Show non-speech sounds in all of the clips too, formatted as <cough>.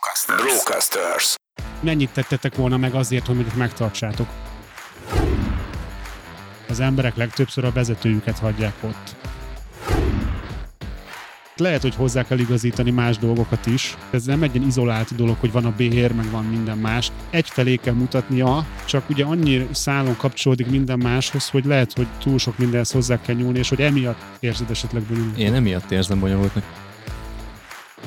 Brocasters. Brocasters. Mennyit tettetek volna meg azért, hogy mondjuk megtartsátok? Az emberek legtöbbször a vezetőjüket hagyják ott. Lehet, hogy hozzá kell igazítani más dolgokat is. Ez nem egy ilyen izolált dolog, hogy van a bér, meg van minden más. Egyfelé kell mutatnia, csak ugye annyi szálon kapcsolódik minden máshoz, hogy lehet, hogy túl sok mindenhez hozzá kell nyúlni, és hogy emiatt érzed esetleg bonyolult. Én emiatt érzem bonyolultnak.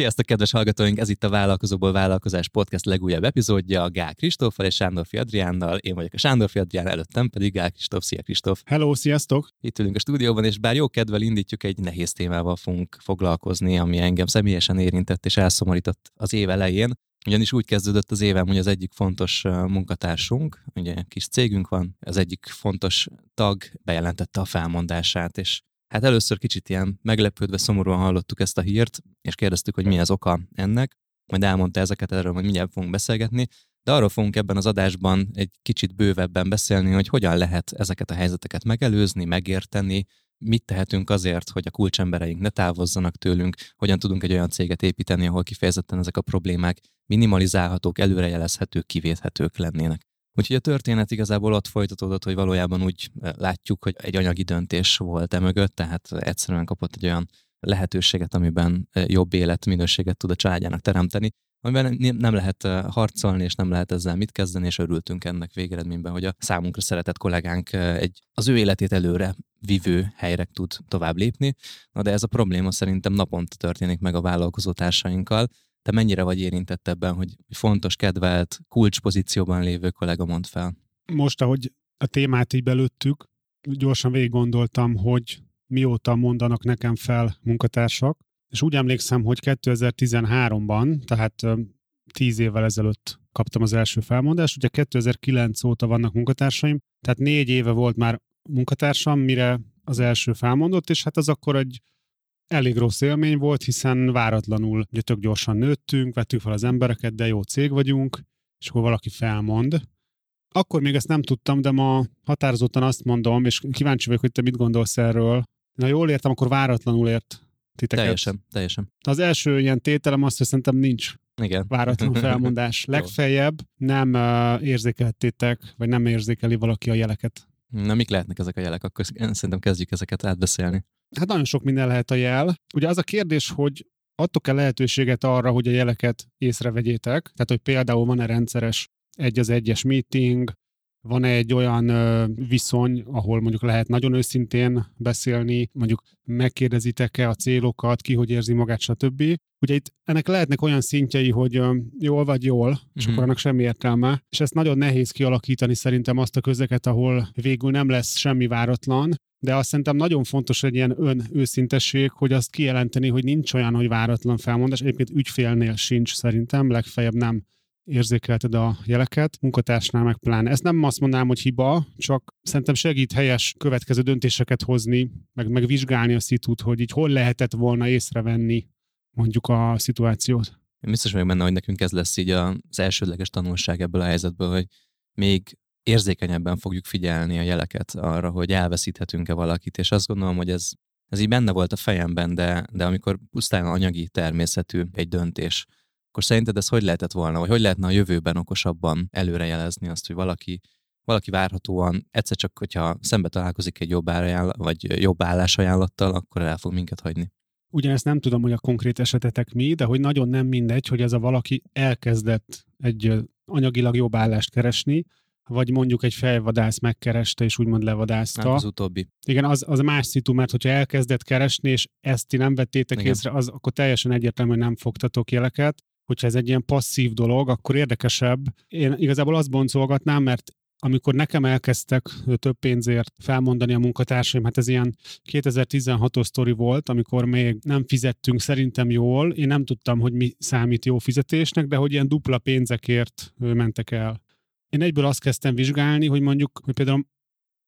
Sziasztok, kedves hallgatóink! Ez itt a Vállalkozóból Vállalkozás Podcast legújabb epizódja, Gál Kristóffal és Sándorfi Adriánnal. Én vagyok a Sándorfi Adrián, előttem pedig Gál Kristóf. Szia Kristóf! Hello, sziasztok! Itt ülünk a stúdióban, és bár jó kedvel indítjuk, egy nehéz témával fogunk foglalkozni, ami engem személyesen érintett és elszomorított az év elején. Ugyanis úgy kezdődött az évem, hogy az egyik fontos munkatársunk, ugye kis cégünk van, az egyik fontos tag bejelentette a felmondását, és Hát először kicsit ilyen meglepődve, szomorúan hallottuk ezt a hírt, és kérdeztük, hogy mi az oka ennek. Majd elmondta ezeket, erről hogy mindjárt fogunk beszélgetni, de arról fogunk ebben az adásban egy kicsit bővebben beszélni, hogy hogyan lehet ezeket a helyzeteket megelőzni, megérteni, mit tehetünk azért, hogy a kulcsembereink ne távozzanak tőlünk, hogyan tudunk egy olyan céget építeni, ahol kifejezetten ezek a problémák minimalizálhatók, előrejelezhetők, kivéthetők lennének. Úgyhogy a történet igazából ott folytatódott, hogy valójában úgy látjuk, hogy egy anyagi döntés volt emögött, tehát egyszerűen kapott egy olyan lehetőséget, amiben jobb életminőséget tud a családjának teremteni, amiben nem lehet eh, harcolni, és nem lehet ezzel mit kezdeni, és örültünk ennek végeredményben, hogy a számunkra szeretett kollégánk egy az ő életét előre vivő helyre tud tovább lépni. Na de ez a probléma szerintem naponta történik meg a vállalkozó társainkkal, te mennyire vagy érintett ebben, hogy fontos, kedvelt, kulcspozícióban lévő kollega mond fel? Most, ahogy a témát így belőttük, gyorsan végig gondoltam, hogy mióta mondanak nekem fel munkatársak, és úgy emlékszem, hogy 2013-ban, tehát 10 évvel ezelőtt kaptam az első felmondást, ugye 2009 óta vannak munkatársaim, tehát négy éve volt már munkatársam, mire az első felmondott, és hát az akkor egy elég rossz élmény volt, hiszen váratlanul ugye tök gyorsan nőttünk, vettük fel az embereket, de jó cég vagyunk, és akkor valaki felmond. Akkor még ezt nem tudtam, de ma határozottan azt mondom, és kíváncsi vagyok, hogy te mit gondolsz erről. Na jól értem, akkor váratlanul ért titeket. Teljesen, teljesen. Az első ilyen tételem azt, hogy szerintem nincs igen. váratlan <laughs> felmondás. Legfeljebb nem uh, érzékeltétek, vagy nem érzékeli valaki a jeleket. Na, mik lehetnek ezek a jelek? Akkor szerintem kezdjük ezeket átbeszélni. Hát nagyon sok minden lehet a jel. Ugye az a kérdés, hogy adtok-e lehetőséget arra, hogy a jeleket észrevegyétek? Tehát, hogy például van-e rendszeres egy az egyes meeting, van-e egy olyan viszony, ahol mondjuk lehet nagyon őszintén beszélni, mondjuk megkérdezitek-e a célokat, ki hogy érzi magát, stb. Ugye itt ennek lehetnek olyan szintjei, hogy jól vagy jól, és uh-huh. akkor annak semmi értelme, és ezt nagyon nehéz kialakítani szerintem azt a közeket, ahol végül nem lesz semmi váratlan, de azt szerintem nagyon fontos egy ilyen ön őszintesség, hogy azt kijelenteni, hogy nincs olyan, hogy váratlan felmondás. Egyébként ügyfélnél sincs szerintem, legfeljebb nem érzékelted a jeleket, munkatársnál meg pláne. Ezt nem azt mondanám, hogy hiba, csak szerintem segít helyes következő döntéseket hozni, meg, meg vizsgálni a szitút, hogy így hol lehetett volna észrevenni mondjuk a szituációt. Én biztos vagyok benne, hogy nekünk ez lesz így az elsődleges tanulság ebből a helyzetből, hogy még érzékenyebben fogjuk figyelni a jeleket arra, hogy elveszíthetünk-e valakit, és azt gondolom, hogy ez, ez így benne volt a fejemben, de, de amikor pusztán anyagi természetű egy döntés, akkor szerinted ez hogy lehetett volna, vagy hogy lehetne a jövőben okosabban előrejelezni azt, hogy valaki, valaki várhatóan egyszer csak, hogyha szembe találkozik egy jobb, árajánl, vagy jobb állásajánlattal, akkor el fog minket hagyni. Ugyanezt nem tudom, hogy a konkrét esetetek mi, de hogy nagyon nem mindegy, hogy ez a valaki elkezdett egy anyagilag jobb állást keresni, vagy mondjuk egy fejvadász megkereste, és úgymond levadászta. Nem, az utóbbi. Igen, az, az más szitu, mert hogyha elkezdett keresni, és ezt ti nem vettétek Igen. észre, az akkor teljesen egyértelmű, hogy nem fogtatok jeleket. Hogyha ez egy ilyen passzív dolog, akkor érdekesebb. Én igazából azt boncolgatnám, mert amikor nekem elkezdtek több pénzért felmondani a munkatársaim, hát ez ilyen 2016-os sztori volt, amikor még nem fizettünk szerintem jól, én nem tudtam, hogy mi számít jó fizetésnek, de hogy ilyen dupla pénzekért mentek el én egyből azt kezdtem vizsgálni, hogy mondjuk, hogy például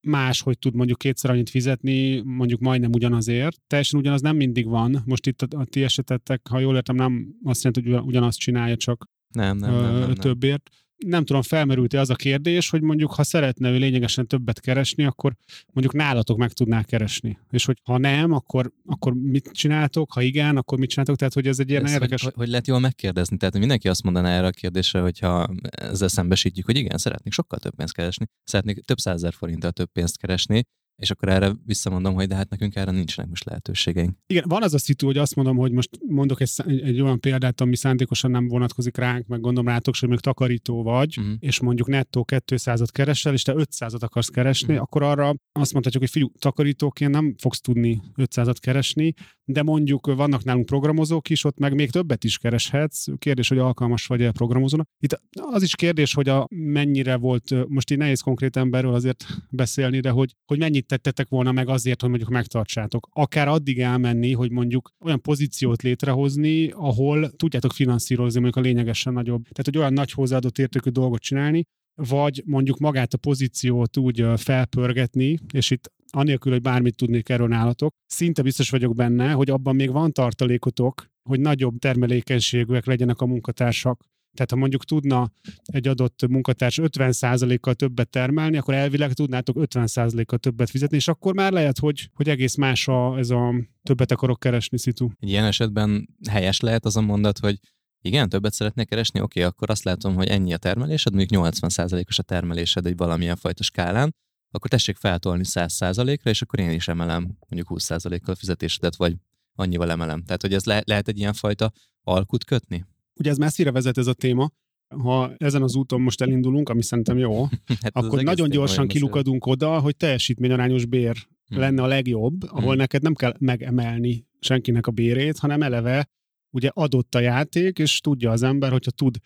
más, hogy tud mondjuk kétszer annyit fizetni, mondjuk majdnem ugyanazért. Teljesen ugyanaz nem mindig van. Most itt a, a ti esetettek, ha jól értem, nem azt jelenti, hogy ugyanazt csinálja, csak nem, nem, nem, nem. többért nem tudom, felmerült-e az a kérdés, hogy mondjuk, ha szeretne ő lényegesen többet keresni, akkor mondjuk nálatok meg tudná keresni. És hogy ha nem, akkor, akkor mit csináltok? Ha igen, akkor mit csináltok? Tehát, hogy ez egy ilyen Ez érdekes... Hogy, hogy, lehet jól megkérdezni? Tehát mindenki azt mondaná erre a kérdésre, hogyha ezzel szembesítjük, hogy igen, szeretnék sokkal több pénzt keresni, szeretnék több százezer forinttal több pénzt keresni, és akkor erre visszamondom, hogy de hát nekünk erre nincsenek most lehetőségeink. Igen, van az a szitu, hogy azt mondom, hogy most mondok egy, egy olyan példát, ami szándékosan nem vonatkozik ránk, meg gondolom rátok, hogy még takarító vagy, uh-huh. és mondjuk nettó 200-at keresel, és te 500-at akarsz keresni, uh-huh. akkor arra azt mondhatjuk, hogy figyelj, takarítóként nem fogsz tudni 500-at keresni, de mondjuk vannak nálunk programozók is, ott meg még többet is kereshetsz. Kérdés, hogy alkalmas vagy-e programozónak. Itt az is kérdés, hogy a mennyire volt, most így nehéz konkrét emberről azért beszélni, de hogy, hogy mennyit tettetek volna meg azért, hogy mondjuk megtartsátok. Akár addig elmenni, hogy mondjuk olyan pozíciót létrehozni, ahol tudjátok finanszírozni mondjuk a lényegesen nagyobb. Tehát, hogy olyan nagy hozzáadott értékű dolgot csinálni, vagy mondjuk magát a pozíciót úgy felpörgetni, és itt anélkül, hogy bármit tudnék erről nálatok, szinte biztos vagyok benne, hogy abban még van tartalékotok, hogy nagyobb termelékenységűek legyenek a munkatársak. Tehát ha mondjuk tudna egy adott munkatárs 50%-kal többet termelni, akkor elvileg tudnátok 50%-kal többet fizetni, és akkor már lehet, hogy, hogy egész más a, ez a többet akarok keresni szitu. Egy ilyen esetben helyes lehet az a mondat, hogy igen, többet szeretnék keresni, oké, akkor azt látom, hogy ennyi a termelésed, mondjuk 80%-os a termelésed egy valamilyen fajta skálán, akkor tessék feltolni 100%-ra, és akkor én is emelem mondjuk 20%-kal a fizetésedet, vagy annyival emelem. Tehát, hogy ez le- lehet egy ilyen fajta alkut kötni? Ugye ez messzire vezet ez a téma, ha ezen az úton most elindulunk, ami szerintem jó, <laughs> hát akkor nagyon gyorsan kilukadunk oda, hogy teljesítményarányos bér hmm. lenne a legjobb, ahol hmm. neked nem kell megemelni senkinek a bérét, hanem eleve ugye adott a játék, és tudja az ember, hogyha tud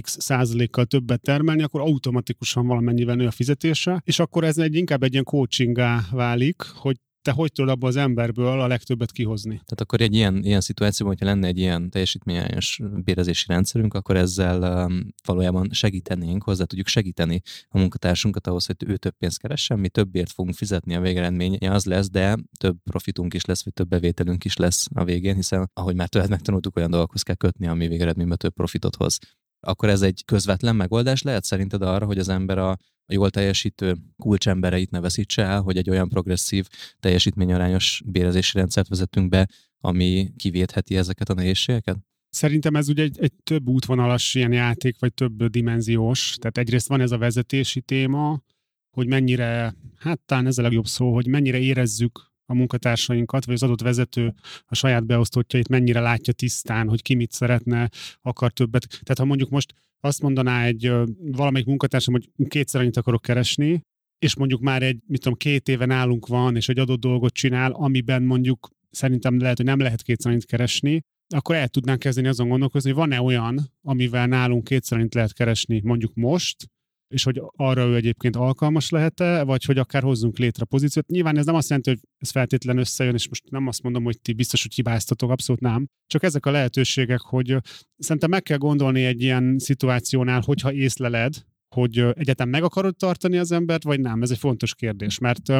x százalékkal többet termelni, akkor automatikusan valamennyivel nő a fizetése, és akkor ez egy inkább egy ilyen coachingá válik, hogy te hogy tudod abból az emberből a legtöbbet kihozni. Tehát akkor egy ilyen, ilyen szituációban, hogyha lenne egy ilyen teljesítményes bérezési rendszerünk, akkor ezzel um, valójában segítenénk, hozzá tudjuk segíteni a munkatársunkat ahhoz, hogy ő több pénzt keressen, mi többért fogunk fizetni a végeredménye az lesz, de több profitunk is lesz, vagy több bevételünk is lesz a végén, hiszen ahogy már többet megtanultuk, olyan dolgokhoz kell kötni, ami végeredményben több profitot hoz akkor ez egy közvetlen megoldás lehet szerinted arra, hogy az ember a jól teljesítő kulcsembereit ne veszítse el, hogy egy olyan progresszív, teljesítményarányos bérezési rendszert vezetünk be, ami kivétheti ezeket a nehézségeket? Szerintem ez ugye egy, egy több útvonalas ilyen játék, vagy több dimenziós. Tehát egyrészt van ez a vezetési téma, hogy mennyire, hát talán ez a legjobb szó, hogy mennyire érezzük a munkatársainkat, vagy az adott vezető a saját beosztottjait mennyire látja tisztán, hogy ki mit szeretne, akar többet. Tehát ha mondjuk most azt mondaná egy valamelyik munkatársam, hogy kétszer annyit akarok keresni, és mondjuk már egy, mit tudom, két éve nálunk van, és egy adott dolgot csinál, amiben mondjuk szerintem lehet, hogy nem lehet kétszer annyit keresni, akkor el tudnánk kezdeni azon gondolkozni, hogy van-e olyan, amivel nálunk kétszer annyit lehet keresni mondjuk most, és hogy arra ő egyébként alkalmas lehet-e, vagy hogy akár hozzunk létre pozíciót. Nyilván ez nem azt jelenti, hogy ez feltétlen összejön, és most nem azt mondom, hogy ti biztos, hogy hibáztatok, abszolút nem. Csak ezek a lehetőségek, hogy szerintem meg kell gondolni egy ilyen szituációnál, hogyha észleled, hogy egyetem meg akarod tartani az embert, vagy nem. Ez egy fontos kérdés, mert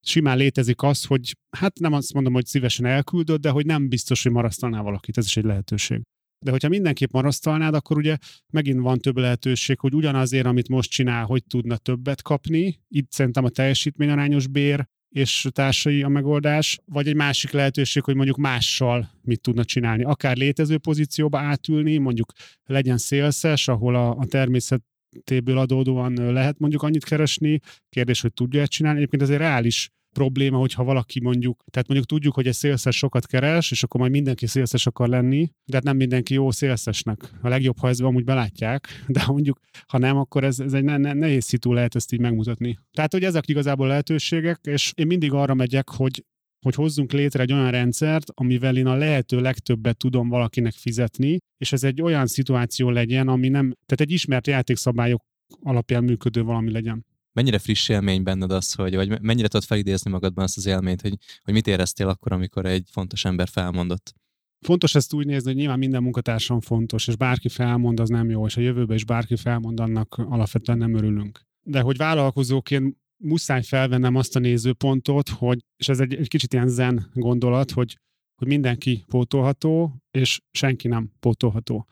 simán létezik az, hogy hát nem azt mondom, hogy szívesen elküldöd, de hogy nem biztos, hogy marasztalnál valakit. Ez is egy lehetőség. De hogyha mindenképp marasztalnád, akkor ugye megint van több lehetőség, hogy ugyanazért, amit most csinál, hogy tudna többet kapni. Itt szerintem a teljesítményarányos bér és társai a megoldás, vagy egy másik lehetőség, hogy mondjuk mással mit tudna csinálni. Akár létező pozícióba átülni, mondjuk legyen szélszes, ahol a, a természetéből adódóan lehet mondjuk annyit keresni. Kérdés, hogy tudja ezt csinálni. Egyébként ez egy reális probléma, hogyha valaki mondjuk, tehát mondjuk tudjuk, hogy egy szélszes sokat keres, és akkor majd mindenki szélszes akar lenni, de hát nem mindenki jó szélszesnek. A legjobb, ha ezt amúgy belátják, de mondjuk, ha nem, akkor ez, ez egy ne, ne, nehéz szitu lehet ezt így megmutatni. Tehát, hogy ezek igazából lehetőségek, és én mindig arra megyek, hogy hogy hozzunk létre egy olyan rendszert, amivel én a lehető legtöbbet tudom valakinek fizetni, és ez egy olyan szituáció legyen, ami nem, tehát egy ismert játékszabályok alapján működő valami legyen mennyire friss élmény benned az, hogy, vagy mennyire tudod felidézni magadban azt az élményt, hogy, hogy mit éreztél akkor, amikor egy fontos ember felmondott Fontos ezt úgy nézni, hogy nyilván minden munkatársam fontos, és bárki felmond, az nem jó, és a jövőben is bárki felmond, annak alapvetően nem örülünk. De hogy vállalkozóként muszáj felvennem azt a nézőpontot, hogy, és ez egy, egy kicsit ilyen zen gondolat, hogy, hogy mindenki pótolható, és senki nem pótolható.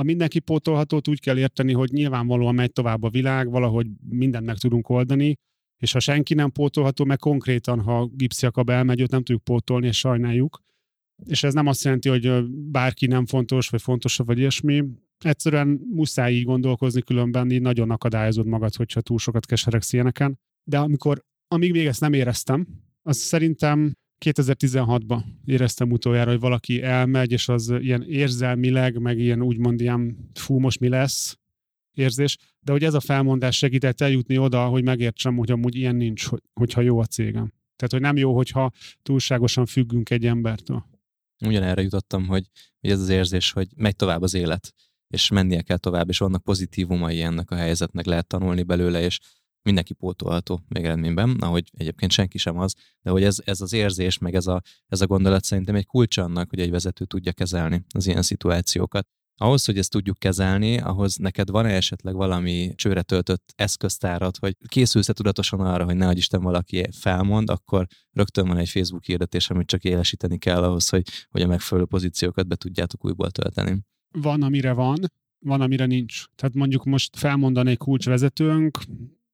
A mindenki pótolhatót úgy kell érteni, hogy nyilvánvalóan megy tovább a világ, valahogy mindent meg tudunk oldani, és ha senki nem pótolható, meg konkrétan, ha gipsziakab elmegy, őt nem tudjuk pótolni, és sajnáljuk. És ez nem azt jelenti, hogy bárki nem fontos, vagy fontosabb, vagy ilyesmi. Egyszerűen muszáj így gondolkozni, különben így nagyon akadályozod magad, hogyha túl sokat keseregsz ilyeneken. De amikor, amíg még ezt nem éreztem, az szerintem 2016-ban éreztem utoljára, hogy valaki elmegy, és az ilyen érzelmileg, meg ilyen úgymond ilyen fú, most mi lesz érzés, de hogy ez a felmondás segített eljutni oda, hogy megértsem, hogy amúgy ilyen nincs, hogy, hogyha jó a cégem. Tehát, hogy nem jó, hogyha túlságosan függünk egy embertől. Ugyanerre jutottam, hogy, hogy ez az érzés, hogy megy tovább az élet, és mennie kell tovább, és vannak pozitívumai ennek a helyzetnek, lehet tanulni belőle, és mindenki pótolható végeredményben, ahogy egyébként senki sem az, de hogy ez, ez az érzés, meg ez a, ez a gondolat szerintem egy kulcs annak, hogy egy vezető tudja kezelni az ilyen szituációkat. Ahhoz, hogy ezt tudjuk kezelni, ahhoz neked van-e esetleg valami csőre töltött eszköztárat, hogy készülsz-e tudatosan arra, hogy nehogy Isten valaki felmond, akkor rögtön van egy Facebook hirdetés, amit csak élesíteni kell ahhoz, hogy, hogy a megfelelő pozíciókat be tudjátok újból tölteni. Van, amire van, van, amire nincs. Tehát mondjuk most felmondanék kulcsvezetőnk,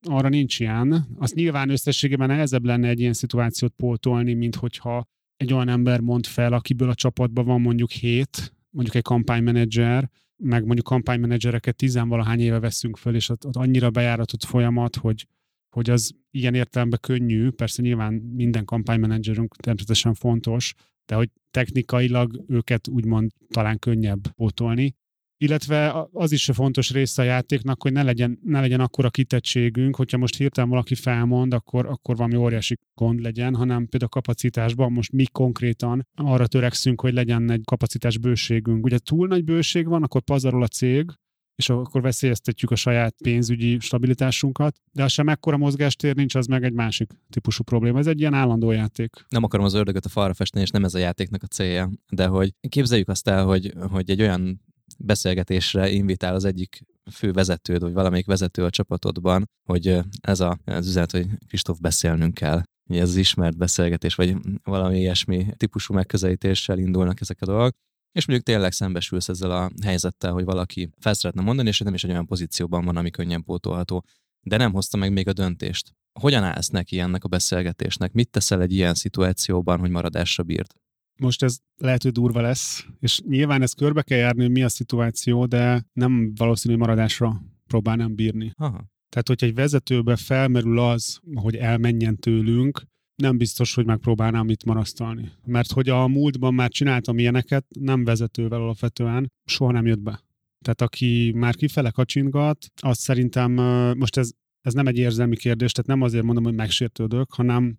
arra nincs ilyen. Az nyilván összességében nehezebb lenne egy ilyen szituációt pótolni, mint hogyha egy olyan ember mond fel, akiből a csapatban van mondjuk hét, mondjuk egy kampánymenedzser, meg mondjuk kampánymenedzsereket tizenvalahány éve veszünk föl, és ott, ott annyira bejáratott folyamat, hogy, hogy az ilyen értelemben könnyű, persze nyilván minden kampánymenedzserünk természetesen fontos, de hogy technikailag őket úgymond talán könnyebb pótolni illetve az is fontos része a játéknak, hogy ne legyen, ne legyen akkora kitettségünk, hogyha most hirtelen valaki felmond, akkor, akkor valami óriási gond legyen, hanem például a kapacitásban most mi konkrétan arra törekszünk, hogy legyen egy kapacitás bőségünk. Ugye túl nagy bőség van, akkor pazarol a cég, és akkor veszélyeztetjük a saját pénzügyi stabilitásunkat, de ha sem ekkora mozgástér nincs, az meg egy másik típusú probléma. Ez egy ilyen állandó játék. Nem akarom az ördögöt a falra festeni, és nem ez a játéknak a célja, de hogy képzeljük azt el, hogy, hogy egy olyan beszélgetésre invitál az egyik fő vezetőd, vagy valamelyik vezető a csapatodban, hogy ez a, az üzenet, hogy Kristóf beszélnünk kell. Ez az ismert beszélgetés, vagy valami ilyesmi típusú megközelítéssel indulnak ezek a dolgok. És mondjuk tényleg szembesülsz ezzel a helyzettel, hogy valaki fel szeretne mondani, és nem is egy olyan pozícióban van, ami könnyen pótolható, de nem hozta meg még a döntést. Hogyan állsz neki ennek a beszélgetésnek? Mit teszel egy ilyen szituációban, hogy maradásra bírt? Most ez lehet, hogy durva lesz, és nyilván ez körbe kell járni, hogy mi a szituáció, de nem valószínű maradásra próbál nem bírni. Aha. Tehát, hogyha egy vezetőbe felmerül az, hogy elmenjen tőlünk, nem biztos, hogy megpróbálnám itt marasztalni. Mert hogy a múltban már csináltam ilyeneket, nem vezetővel alapvetően, soha nem jött be. Tehát aki már kifele kacsingat, azt szerintem most ez, ez nem egy érzelmi kérdés, tehát nem azért mondom, hogy megsértődök, hanem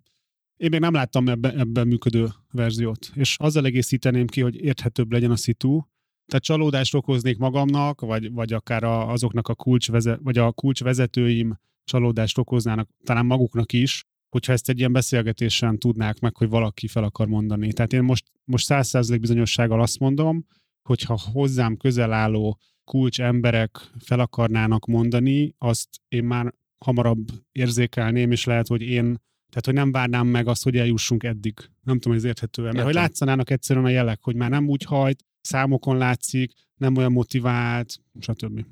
én még nem láttam ebben ebbe működő verziót, és azzal egészíteném ki, hogy érthetőbb legyen a szitu, tehát csalódást okoznék magamnak, vagy, vagy akár a, azoknak a kulcsveze, vagy a kulcsvezetőim csalódást okoznának talán maguknak is, hogyha ezt egy ilyen beszélgetésen tudnák meg, hogy valaki fel akar mondani. Tehát én most, most százszerzelék bizonyossággal azt mondom, hogyha hozzám közel álló kulcs emberek fel akarnának mondani, azt én már hamarabb érzékelném, és lehet, hogy én tehát, hogy nem várnám meg azt, hogy eljussunk eddig. Nem tudom, hogy ez érthető mert hogy látszanának egyszerűen a jelek, hogy már nem úgy hajt, számokon látszik, nem olyan motivált, stb.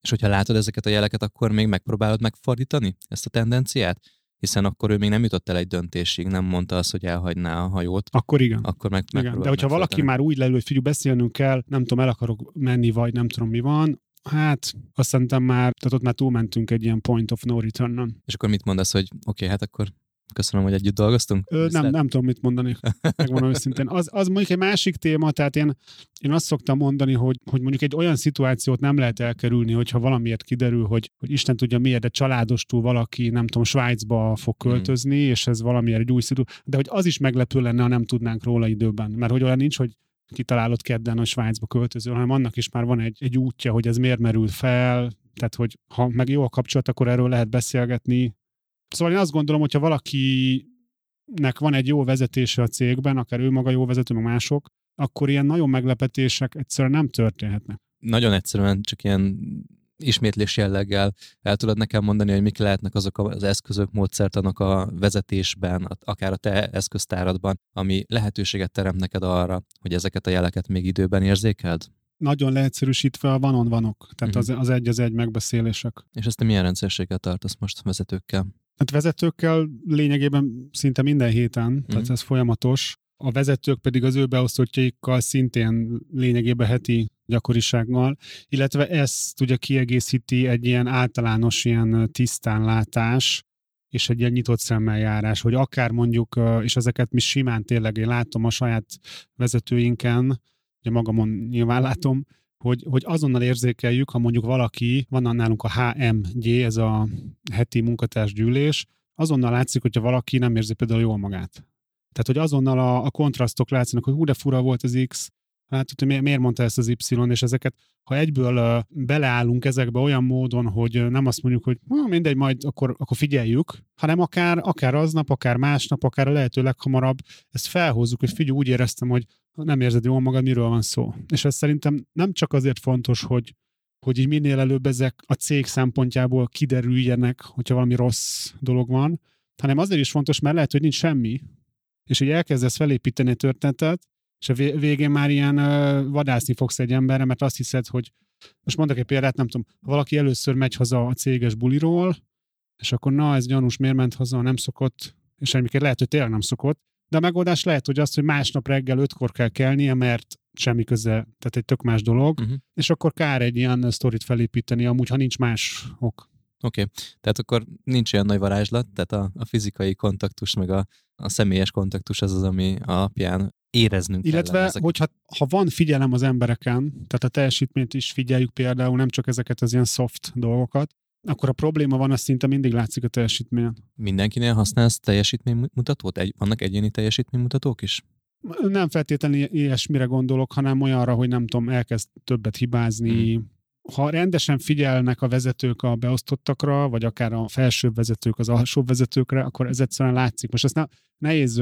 És hogyha látod ezeket a jeleket, akkor még megpróbálod megfordítani ezt a tendenciát? Hiszen akkor ő még nem jutott el egy döntésig, nem mondta azt, hogy elhagyná a hajót. Akkor igen. Akkor meg, igen. De hogyha valaki már úgy lelő, hogy figyelj, beszélnünk kell, nem tudom, el akarok menni, vagy nem tudom mi van, Hát, azt szerintem már, tehát ott már túlmentünk egy ilyen point of no return-on. És akkor mit mondasz, hogy oké, okay, hát akkor Köszönöm, hogy együtt dolgoztunk. Ö, nem, nem tudom, mit mondani, megmondom őszintén. Az, az mondjuk egy másik téma, tehát én, én azt szoktam mondani, hogy, hogy mondjuk egy olyan szituációt nem lehet elkerülni, hogyha valamiért kiderül, hogy, hogy Isten tudja miért, de családostól valaki, nem tudom, Svájcba fog hmm. költözni, mm. és ez valamiért egy új szitu, de hogy az is meglepő lenne, ha nem tudnánk róla időben. Mert hogy olyan nincs, hogy kitalálod kedden, a Svájcba költöző, hanem annak is már van egy, egy útja, hogy ez miért merül fel, tehát hogy ha meg jó a kapcsolat, akkor erről lehet beszélgetni, Szóval én azt gondolom, hogyha valakinek van egy jó vezetése a cégben, akár ő maga jó vezető, meg mások, akkor ilyen nagyon meglepetések egyszerűen nem történhetnek. Nagyon egyszerűen csak ilyen ismétlés jelleggel el tudod nekem mondani, hogy mik lehetnek azok az eszközök, módszertanok a vezetésben, akár a te eszköztáradban, ami lehetőséget teremt neked arra, hogy ezeket a jeleket még időben érzékeld? Nagyon leegyszerűsítve a vanon vanok, tehát uh-huh. az, az egy az egy megbeszélések. És ezt te milyen rendszerséggel tartasz most vezetőkkel? Hát vezetőkkel lényegében szinte minden héten, uh-huh. tehát ez folyamatos. A vezetők pedig az ő beosztottjaikkal szintén lényegében heti gyakorisággal, illetve ezt ugye kiegészíti egy ilyen általános ilyen tisztánlátás, és egy ilyen nyitott szemmel járás, hogy akár mondjuk, és ezeket mi simán tényleg én látom a saját vezetőinken, ugye magamon nyilván látom, hogy, hogy azonnal érzékeljük, ha mondjuk valaki, van nálunk a HMG, ez a heti munkatársgyűlés, azonnal látszik, hogyha valaki nem érzi például jól magát. Tehát, hogy azonnal a, a kontrasztok látszanak, hogy hú, de fura volt az X, hát hogy miért mondta ezt az Y, és ezeket, ha egyből beleállunk ezekbe olyan módon, hogy nem azt mondjuk, hogy mindegy, majd akkor, akkor figyeljük, hanem akár, akár aznap, akár másnap, akár a lehető leghamarabb ezt felhozzuk, hogy figyelj, úgy éreztem, hogy nem érzed jól magad, miről van szó. És ez szerintem nem csak azért fontos, hogy, hogy így minél előbb ezek a cég szempontjából kiderüljenek, hogyha valami rossz dolog van, hanem azért is fontos, mert lehet, hogy nincs semmi, és hogy elkezdesz felépíteni a történetet, és a végén már ilyen uh, vadászni fogsz egy emberre, mert azt hiszed, hogy most mondok egy példát, nem tudom, ha valaki először megy haza a céges buliról, és akkor na, ez gyanús, miért ment haza, nem szokott, és egyébként lehet, hogy tényleg nem szokott, de a megoldás lehet, hogy az, hogy másnap reggel ötkor kell kelnie, mert semmi köze, tehát egy tök más dolog, uh-huh. és akkor kár egy ilyen sztorit felépíteni, amúgy, ha nincs más ok. Oké, okay. tehát akkor nincs olyan nagy varázslat, tehát a, a fizikai kontaktus, meg a, a személyes kontaktus az az, ami alapján éreznünk Illetve, ezek. hogyha ha van figyelem az embereken, tehát a teljesítményt is figyeljük például, nem csak ezeket az ilyen soft dolgokat, akkor a probléma van, az szinte mindig látszik a teljesítményen. Mindenkinél használsz teljesítménymutatót? Egy, vannak egyéni teljesítménymutatók is? Nem feltétlenül ilyesmire gondolok, hanem olyanra, hogy nem tudom, elkezd többet hibázni, hmm ha rendesen figyelnek a vezetők a beosztottakra, vagy akár a felsőbb vezetők az alsóbb vezetőkre, akkor ez egyszerűen látszik. Most ezt ne, nehéz,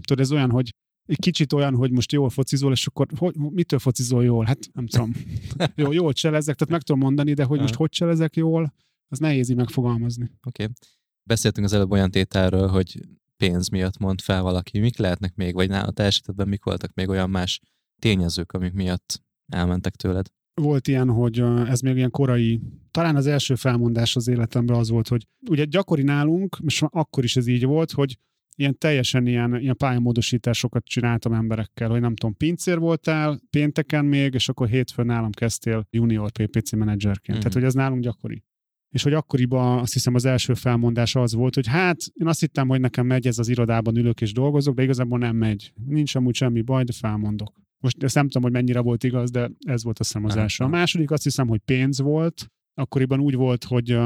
tudod, ez olyan, hogy kicsit olyan, hogy most jól focizol, és akkor hogy, mitől focizol jól? Hát nem tudom. <laughs> Jó, jól cselezek, tehát meg tudom mondani, de hogy most hogy cselezek jól, az nehéz így megfogalmazni. Oké. Okay. Beszéltünk az előbb olyan tételről, hogy pénz miatt mond fel valaki. Mik lehetnek még, vagy nála te esetedben mik voltak még olyan más tényezők, amik miatt elmentek tőled? volt ilyen, hogy ez még ilyen korai, talán az első felmondás az életemben az volt, hogy ugye gyakori nálunk, és akkor is ez így volt, hogy ilyen teljesen ilyen, ilyen pályamódosításokat csináltam emberekkel, hogy nem tudom, pincér voltál pénteken még, és akkor hétfőn nálam kezdtél junior PPC menedzserként. Mm-hmm. Tehát, hogy ez nálunk gyakori. És hogy akkoriban azt hiszem az első felmondás az volt, hogy hát én azt hittem, hogy nekem megy ez az irodában ülök és dolgozok, de igazából nem megy. Nincs amúgy semmi baj, de felmondok. Most ezt nem tudom, hogy mennyire volt igaz, de ez volt azt hiszem az első. A második azt hiszem, hogy pénz volt, akkoriban úgy volt, hogy,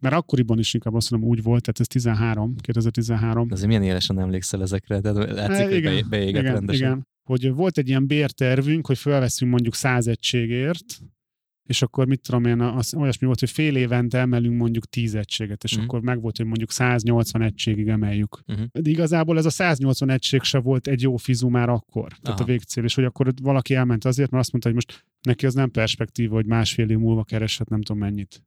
mert akkoriban is inkább azt mondom úgy volt, tehát ez 13, 2013. Azért milyen élesen emlékszel ezekre, de látszik, e, igen, hogy beégett igen, rendesen. Igen, hogy volt egy ilyen bértervünk, hogy felveszünk mondjuk száz egységért, és akkor mit tudom én, az, olyasmi volt, hogy fél évente emelünk mondjuk 10 egységet, és uh-huh. akkor meg volt, hogy mondjuk 180 egységig emeljük. Uh-huh. De igazából ez a 180 egység se volt egy jó fizu már akkor, tehát Aha. a végcél, és hogy akkor valaki elment azért, mert azt mondta, hogy most neki az nem perspektíva, hogy másfél év múlva kereshet nem tudom mennyit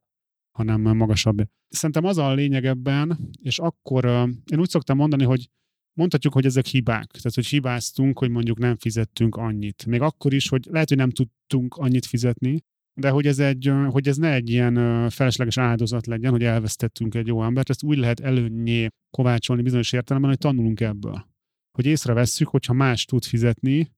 hanem magasabb. Szerintem az a lényeg ebben, és akkor én úgy szoktam mondani, hogy mondhatjuk, hogy ezek hibák. Tehát, hogy hibáztunk, hogy mondjuk nem fizettünk annyit. Még akkor is, hogy lehet, hogy nem tudtunk annyit fizetni, de hogy ez, egy, hogy ez ne egy ilyen felesleges áldozat legyen, hogy elvesztettünk egy jó embert, ezt úgy lehet előnyé kovácsolni bizonyos értelemben, hogy tanulunk ebből. Hogy észrevesszük, hogyha más tud fizetni,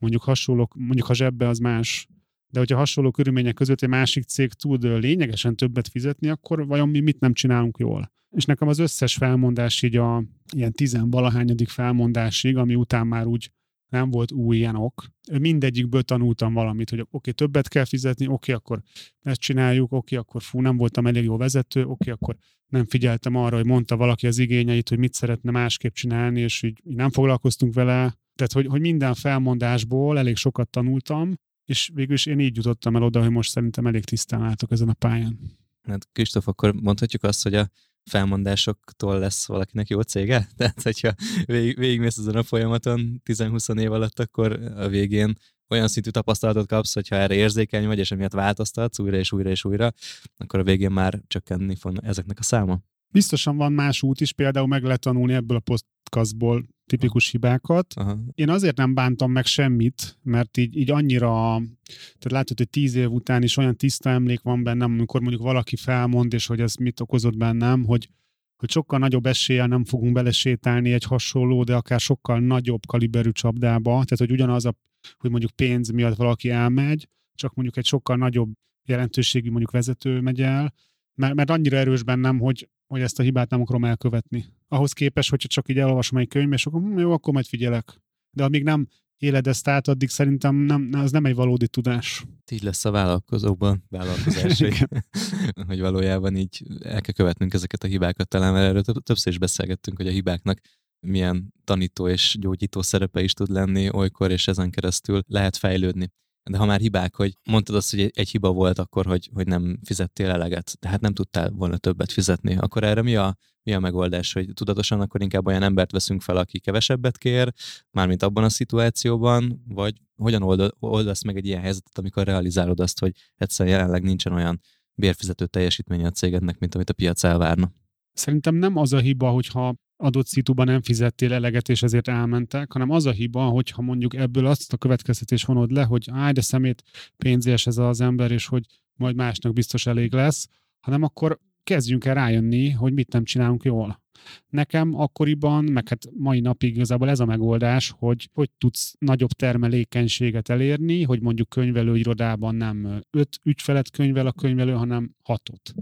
mondjuk hasonló, mondjuk ha zsebbe az más, de hogyha hasonló körülmények között egy másik cég tud lényegesen többet fizetni, akkor vajon mi mit nem csinálunk jól? És nekem az összes felmondás így a ilyen tizenvalahányadik felmondásig, ami után már úgy nem volt új ilyen ok. Mindegyikből tanultam valamit, hogy oké, okay, többet kell fizetni, oké, okay, akkor ezt csináljuk, oké, okay, akkor fú, nem voltam elég jó vezető, oké, akkor nem figyeltem arra, hogy mondta valaki az igényeit, hogy mit szeretne másképp csinálni, és így nem foglalkoztunk vele. Tehát, hogy, hogy minden felmondásból elég sokat tanultam, és végül is én így jutottam el oda, hogy most szerintem elég tisztán látok ezen a pályán. Hát Kristóf, akkor mondhatjuk azt, hogy a felmondásoktól lesz valakinek jó cége? <laughs> Tehát, hogyha végig, végigmész ezen a folyamaton 10-20 év alatt, akkor a végén olyan szintű tapasztalatot kapsz, hogyha erre érzékeny vagy, és emiatt változtatsz újra és újra és újra, akkor a végén már csökkenni fog ezeknek a száma. Biztosan van más út is, például meg lehet tanulni ebből a podcastból tipikus hibákat. Aha. Én azért nem bántam meg semmit, mert így, így annyira, tehát látod, hogy tíz év után is olyan tiszta emlék van bennem, amikor mondjuk valaki felmond, és hogy ez mit okozott bennem, hogy, hogy sokkal nagyobb eséllyel nem fogunk belesétálni egy hasonló, de akár sokkal nagyobb kaliberű csapdába, tehát hogy ugyanaz a, hogy mondjuk pénz miatt valaki elmegy, csak mondjuk egy sokkal nagyobb jelentőségű mondjuk vezető megy el, mert, mert annyira erős bennem, hogy, hogy ezt a hibát nem akarom elkövetni. Ahhoz képest, hogyha csak így elolvasom egy könyv, és akkor hm, jó, akkor majd figyelek. De amíg nem éled ezt át, addig szerintem nem, az nem egy valódi tudás. Így lesz a vállalkozóban, vállalkozás, <laughs> <laughs> hogy valójában így el kell követnünk ezeket a hibákat talán, mert erről többször is beszélgettünk, hogy a hibáknak milyen tanító és gyógyító szerepe is tud lenni olykor, és ezen keresztül lehet fejlődni. De ha már hibák, hogy mondtad azt, hogy egy, hiba volt akkor, hogy, hogy nem fizettél eleget, tehát nem tudtál volna többet fizetni, akkor erre mi a, mi a megoldás, hogy tudatosan akkor inkább olyan embert veszünk fel, aki kevesebbet kér, mármint abban a szituációban, vagy hogyan old, oldasz meg egy ilyen helyzetet, amikor realizálod azt, hogy egyszerűen jelenleg nincsen olyan bérfizető teljesítménye a cégednek, mint amit a piac elvárna? Szerintem nem az a hiba, hogyha adott szituban nem fizettél eleget, és ezért elmentek, hanem az a hiba, hogyha mondjuk ebből azt a következtetés vonod le, hogy áj, de szemét pénzés ez az ember, és hogy majd másnak biztos elég lesz, hanem akkor kezdjünk el rájönni, hogy mit nem csinálunk jól. Nekem akkoriban, meg hát mai napig igazából ez a megoldás, hogy hogy tudsz nagyobb termelékenységet elérni, hogy mondjuk könyvelőirodában nem öt ügyfelet könyvel a könyvelő, hanem hatot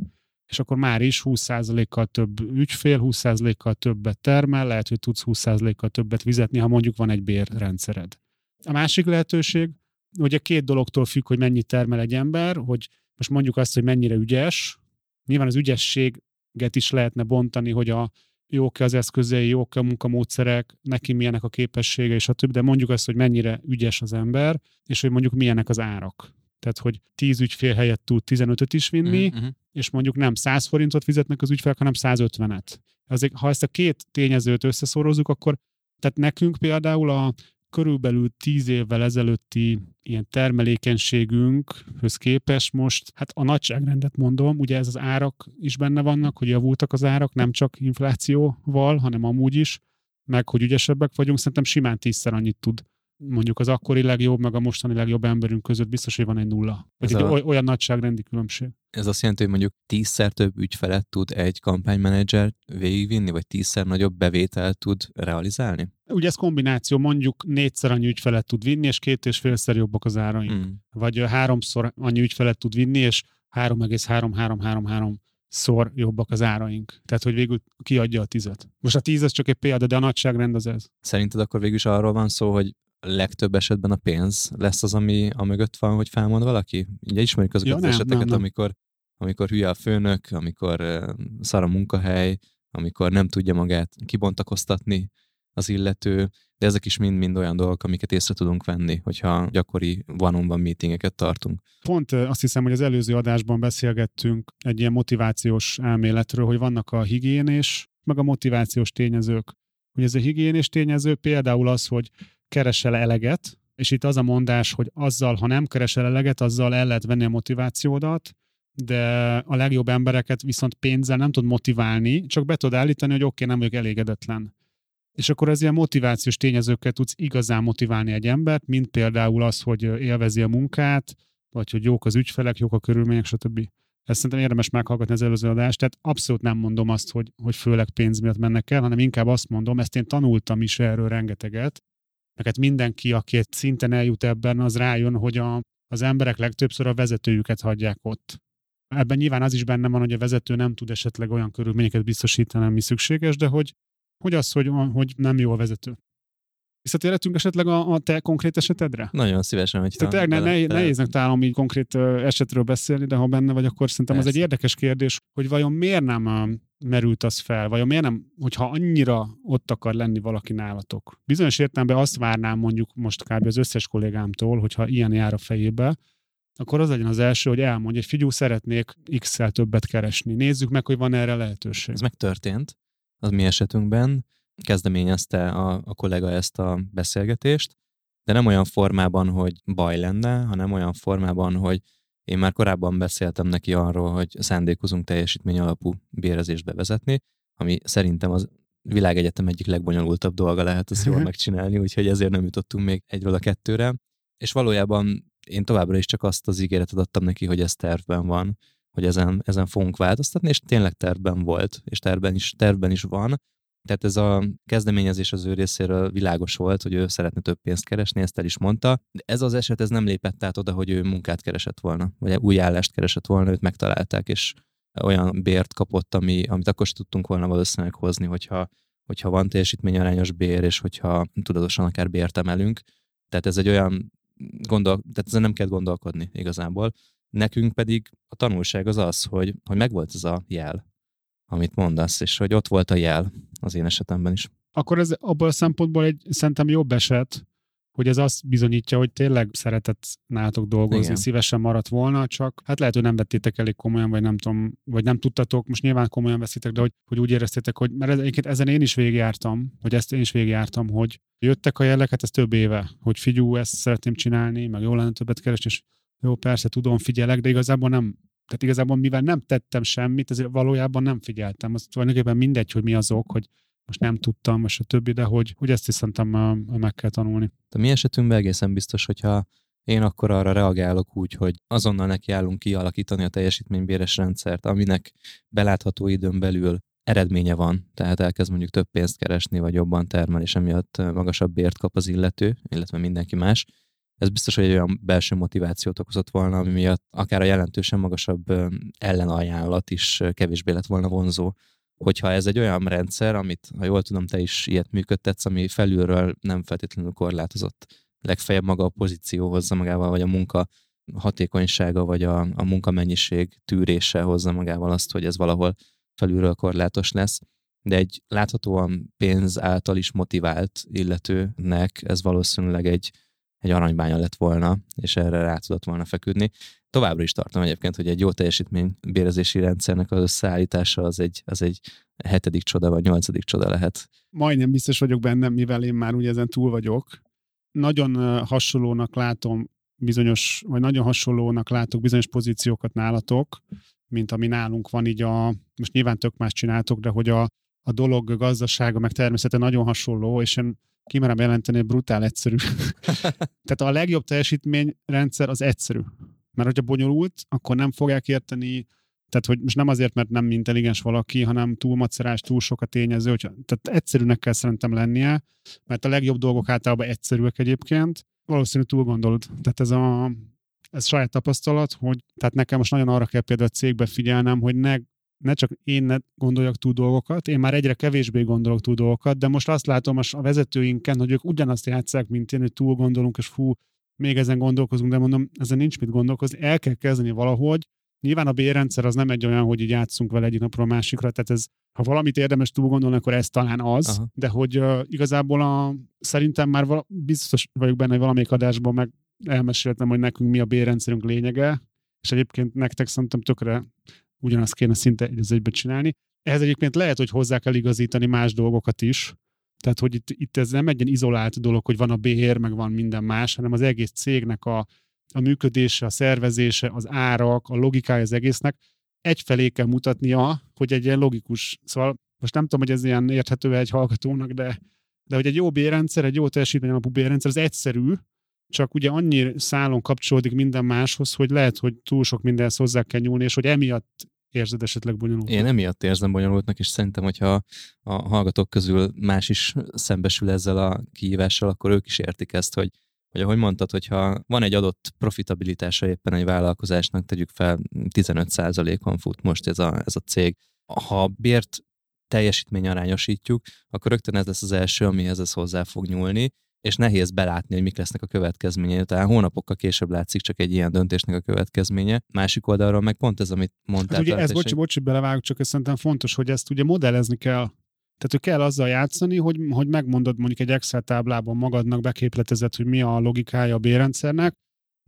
és akkor már is 20%-kal több ügyfél, 20%-kal többet termel, lehet, hogy tudsz 20%-kal többet fizetni, ha mondjuk van egy bérrendszered. A másik lehetőség, ugye két dologtól függ, hogy mennyit termel egy ember, hogy most mondjuk azt, hogy mennyire ügyes. Nyilván az ügyességet is lehetne bontani, hogy a jók az eszközei, jók a munkamódszerek, neki milyenek a képessége, és a több, de mondjuk azt, hogy mennyire ügyes az ember, és hogy mondjuk milyenek az árak. Tehát, hogy 10 ügyfél helyett tud 15-öt is vinni, uh-huh. és mondjuk nem 100 forintot fizetnek az ügyfelek, hanem 150-et. Azért, ha ezt a két tényezőt összeszorozzuk, akkor tehát nekünk például a körülbelül 10 évvel ezelőtti ilyen termelékenységünkhöz képest most, hát a nagyságrendet mondom, ugye ez az árak is benne vannak, hogy javultak az árak, nem csak inflációval, hanem amúgy is, meg hogy ügyesebbek vagyunk, szerintem simán tízszer annyit tud mondjuk az akkori legjobb, meg a mostani legjobb emberünk között biztos, hogy van egy nulla. Vagy egy a... olyan nagyságrendi különbség. Ez azt jelenti, hogy mondjuk tízszer több ügyfelet tud egy kampánymenedzser végigvinni, vagy tízszer nagyobb bevételt tud realizálni? Ugye ez kombináció, mondjuk négyszer annyi ügyfelet tud vinni, és két és félszer jobbak az áraink. Mm. Vagy háromszor annyi ügyfelet tud vinni, és 3,333 szor jobbak az áraink. Tehát, hogy végül kiadja a tizet. Most a tíz az csak egy példa, de a nagyságrend az ez. Szerinted akkor végül is arról van szó, hogy legtöbb esetben a pénz lesz az, ami a mögött van, hogy felmond valaki? Ugye ismerjük azokat ja, nem, az eseteket, nem, nem. amikor amikor hülye a főnök, amikor szar a munkahely, amikor nem tudja magát kibontakoztatni az illető, de ezek is mind-mind olyan dolgok, amiket észre tudunk venni, hogyha gyakori one-on-one meetingeket tartunk. Pont azt hiszem, hogy az előző adásban beszélgettünk egy ilyen motivációs elméletről, hogy vannak a higiénés, meg a motivációs tényezők. Hogy ez a higiénés tényező például az, hogy keresel eleget, és itt az a mondás, hogy azzal, ha nem keresel eleget, azzal el lehet venni a motivációdat, de a legjobb embereket viszont pénzzel nem tud motiválni, csak be tud állítani, hogy oké, okay, nem vagyok elégedetlen. És akkor ez ilyen motivációs tényezőkkel tudsz igazán motiválni egy embert, mint például az, hogy élvezi a munkát, vagy hogy jók az ügyfelek, jók a körülmények, stb. Ezt szerintem érdemes meghallgatni az előző adást, tehát abszolút nem mondom azt, hogy, hogy főleg pénz miatt mennek el, hanem inkább azt mondom, ezt én tanultam is erről rengeteget, meg hát mindenki, aki egy szinten eljut ebben, az rájön, hogy a, az emberek legtöbbször a vezetőjüket hagyják ott. Ebben nyilván az is benne van, hogy a vezető nem tud esetleg olyan körülményeket biztosítani, ami szükséges, de hogy, hogy az, hogy, hogy nem jó a vezető. Visszatérhetünk esetleg a, a te konkrét esetedre? Nagyon szívesen, hogy Tehát ne, ne, nehéznek találom így konkrét esetről beszélni, de ha benne vagy, akkor szerintem Persze. az egy érdekes kérdés, hogy vajon miért nem merült az fel, vajon miért nem, hogyha annyira ott akar lenni valaki nálatok. Bizonyos értelemben azt várnám mondjuk most kb. az összes kollégámtól, hogyha ilyen jár a fejébe, akkor az legyen az első, hogy elmondja, hogy figyú, szeretnék X-szel többet keresni. Nézzük meg, hogy van erre lehetőség. Ez megtörtént az mi esetünkben. Kezdeményezte a, a kollega ezt a beszélgetést, de nem olyan formában, hogy baj lenne, hanem olyan formában, hogy én már korábban beszéltem neki arról, hogy szándékozunk teljesítmény alapú bérezést bevezetni, ami szerintem az világegyetem egyik legbonyolultabb dolga lehet ezt jól mhm. megcsinálni, úgyhogy ezért nem jutottunk még egyről a kettőre. És valójában én továbbra is csak azt az ígéretet adtam neki, hogy ez tervben van, hogy ezen, ezen fogunk változtatni, és tényleg tervben volt, és tervben is, tervben is van. Tehát ez a kezdeményezés az ő részéről világos volt, hogy ő szeretne több pénzt keresni, ezt el is mondta. De ez az eset ez nem lépett át oda, hogy ő munkát keresett volna, vagy új állást keresett volna, őt megtalálták, és olyan bért kapott, ami, amit akkor sem tudtunk volna valószínűleg hozni, hogyha, hogyha van teljesítményarányos bér, és hogyha tudatosan akár bért emelünk. Tehát ez egy olyan gondol, tehát ezen nem kell gondolkodni igazából. Nekünk pedig a tanulság az az, hogy, hogy megvolt ez a jel, amit mondasz, és hogy ott volt a jel az én esetemben is. Akkor ez abból a szempontból egy szerintem jobb eset, hogy ez azt bizonyítja, hogy tényleg szeretett nálatok dolgozni, Igen. szívesen maradt volna, csak hát lehet, hogy nem vettétek elég komolyan, vagy nem tudom, vagy nem tudtatok, most nyilván komolyan veszitek, de hogy, hogy úgy éreztétek, hogy, mert egyébként ezen én is végigjártam, hogy ezt én is végigjártam, hogy jöttek a jelek, hát ez több éve, hogy figyú, ezt szeretném csinálni, meg jól lenne többet keresni, és jó, persze tudom, figyelek, de igazából nem, tehát igazából mivel nem tettem semmit, ezért valójában nem figyeltem. Az tulajdonképpen mindegy, hogy mi az ok, hogy most nem tudtam, és a többi, de hogy, hogy ezt is szerintem meg kell tanulni. De mi esetünkben egészen biztos, hogyha én akkor arra reagálok úgy, hogy azonnal nekiállunk kialakítani a teljesítménybéres rendszert, aminek belátható időn belül eredménye van, tehát elkezd mondjuk több pénzt keresni, vagy jobban termel, és emiatt magasabb bért kap az illető, illetve mindenki más. Ez biztos, hogy egy olyan belső motivációt okozott volna, ami miatt akár a jelentősen magasabb ellenajánlat is kevésbé lett volna vonzó. Hogyha ez egy olyan rendszer, amit, ha jól tudom, te is ilyet működtetsz, ami felülről nem feltétlenül korlátozott, legfeljebb maga a pozíció hozza magával, vagy a munka hatékonysága, vagy a, a munkamennyiség tűrése hozza magával azt, hogy ez valahol felülről korlátos lesz, de egy láthatóan pénz által is motivált illetőnek ez valószínűleg egy, egy aranybánya lett volna, és erre rá tudott volna feküdni. Továbbra is tartom egyébként, hogy egy jó teljesítmény bérezési rendszernek az összeállítása az egy, az egy hetedik csoda vagy nyolcadik csoda lehet. Majdnem biztos vagyok benne, mivel én már ugye ezen túl vagyok. Nagyon hasonlónak látom bizonyos, vagy nagyon hasonlónak látok bizonyos pozíciókat nálatok, mint ami nálunk van így a, most nyilván tök más csináltok, de hogy a, a dolog gazdasága, meg természete nagyon hasonló, és én kimerem jelenteni, brutál egyszerű. <laughs> Tehát a legjobb teljesítményrendszer az egyszerű. Mert hogyha bonyolult, akkor nem fogják érteni, tehát hogy most nem azért, mert nem intelligens valaki, hanem túl macerás, túl sok a tényező, hogy, tehát egyszerűnek kell szerintem lennie, mert a legjobb dolgok általában egyszerűek egyébként, valószínű túl gondolod. Tehát ez a, ez saját tapasztalat, hogy tehát nekem most nagyon arra kell például a cégbe figyelnem, hogy ne, ne csak én ne gondoljak túl dolgokat, én már egyre kevésbé gondolok túl dolgokat, de most azt látom a vezetőinken, hogy ők ugyanazt játszák, mint én, hogy túl gondolunk, és fú, még ezen gondolkozunk, de mondom, ezen nincs mit gondolkozni, el kell kezdeni valahogy. Nyilván a bérrendszer az nem egy olyan, hogy így játszunk vele egyik napról a másikra, tehát ez, ha valamit érdemes túl gondolni, akkor ez talán az, Aha. de hogy uh, igazából a, szerintem már vala, biztos vagyok benne, hogy valamelyik adásban meg elmeséltem, hogy nekünk mi a bérrendszerünk lényege, és egyébként nektek szerintem tökre ugyanazt kéne szinte egy az egybe csinálni. Ehhez egyébként lehet, hogy hozzá kell igazítani más dolgokat is, tehát, hogy itt, itt ez nem egy ilyen izolált dolog, hogy van a bér, meg van minden más, hanem az egész cégnek a, a működése, a szervezése, az árak, a logikája az egésznek egyfelé kell mutatnia, hogy egy ilyen logikus, szóval most nem tudom, hogy ez ilyen érthető egy hallgatónak, de, de hogy egy jó bérrendszer, egy jó teljesítmény alapú bérrendszer, az egyszerű, csak ugye annyi szálon kapcsolódik minden máshoz, hogy lehet, hogy túl sok mindenhez hozzá kell nyúlni, és hogy emiatt érzed esetleg bonyolult? Én emiatt érzem bonyolultnak, és szerintem, hogyha a hallgatók közül más is szembesül ezzel a kihívással, akkor ők is értik ezt, hogy hogy ahogy mondtad, hogyha van egy adott profitabilitása éppen egy vállalkozásnak, tegyük fel 15%-on fut most ez a, ez a cég. Ha bért teljesítményarányosítjuk, akkor rögtön ez lesz az első, amihez ez hozzá fog nyúlni, és nehéz belátni, hogy mik lesznek a következményei. Tehát hónapokkal később látszik csak egy ilyen döntésnek a következménye. Másik oldalról meg pont ez, amit mondtál. Hát ugye ez, bocsi, bocsi, belevágok, csak ez szerintem fontos, hogy ezt ugye modellezni kell. Tehát, hogy kell azzal játszani, hogy, hogy megmondod mondjuk egy Excel táblában magadnak beképletezett, hogy mi a logikája a bérrendszernek,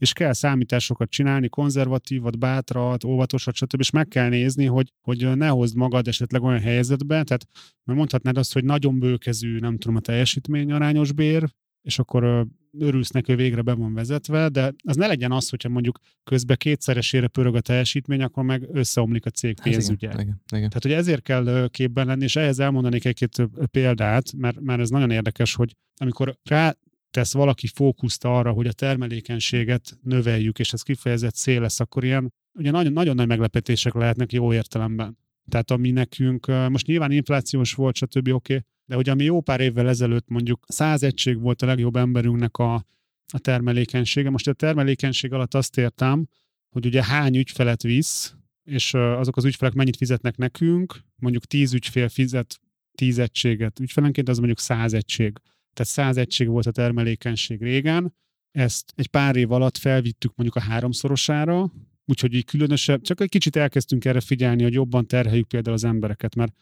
és kell számításokat csinálni, konzervatívat, bátrat, óvatosat, stb. És meg kell nézni, hogy, hogy ne hozd magad esetleg olyan helyzetbe, tehát mert mondhatnád azt, hogy nagyon bőkezű, nem tudom, a teljesítmény arányos bér, és akkor örülsz neki, hogy végre be van vezetve, de az ne legyen az, hogyha mondjuk közben kétszeresére pörög a teljesítmény, akkor meg összeomlik a cég pénzügye. Hát igen, igen, igen. Tehát, hogy ezért kell képben lenni, és ehhez elmondanék egy-két példát, mert, mert ez nagyon érdekes, hogy amikor rá tesz valaki fókuszt arra, hogy a termelékenységet növeljük, és ez kifejezett cél lesz, akkor ilyen ugye nagyon, nagyon nagy meglepetések lehetnek jó értelemben. Tehát ami nekünk, most nyilván inflációs volt, stb. oké, okay, de hogy ami jó pár évvel ezelőtt mondjuk 100 egység volt a legjobb emberünknek a, a termelékenysége. Most a termelékenység alatt azt értem, hogy ugye hány ügyfelet visz, és azok az ügyfelek mennyit fizetnek nekünk, mondjuk 10 ügyfél fizet 10 egységet ügyfelenként, az mondjuk 100 egység. Tehát 100 egység volt a termelékenység régen, ezt egy pár év alatt felvittük mondjuk a háromszorosára, úgyhogy így különösebb, csak egy kicsit elkezdtünk erre figyelni, hogy jobban terheljük például az embereket, mert